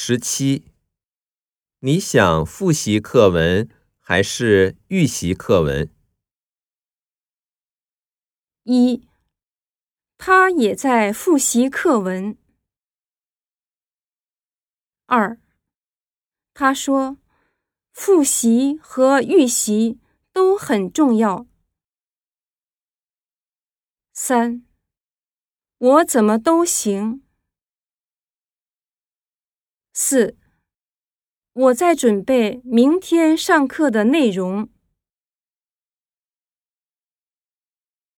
十七，你想复习课文还是预习课文？一，他也在复习课文。二，他说，复习和预习都很重要。三，我怎么都行。四，我在准备明天上课的内容。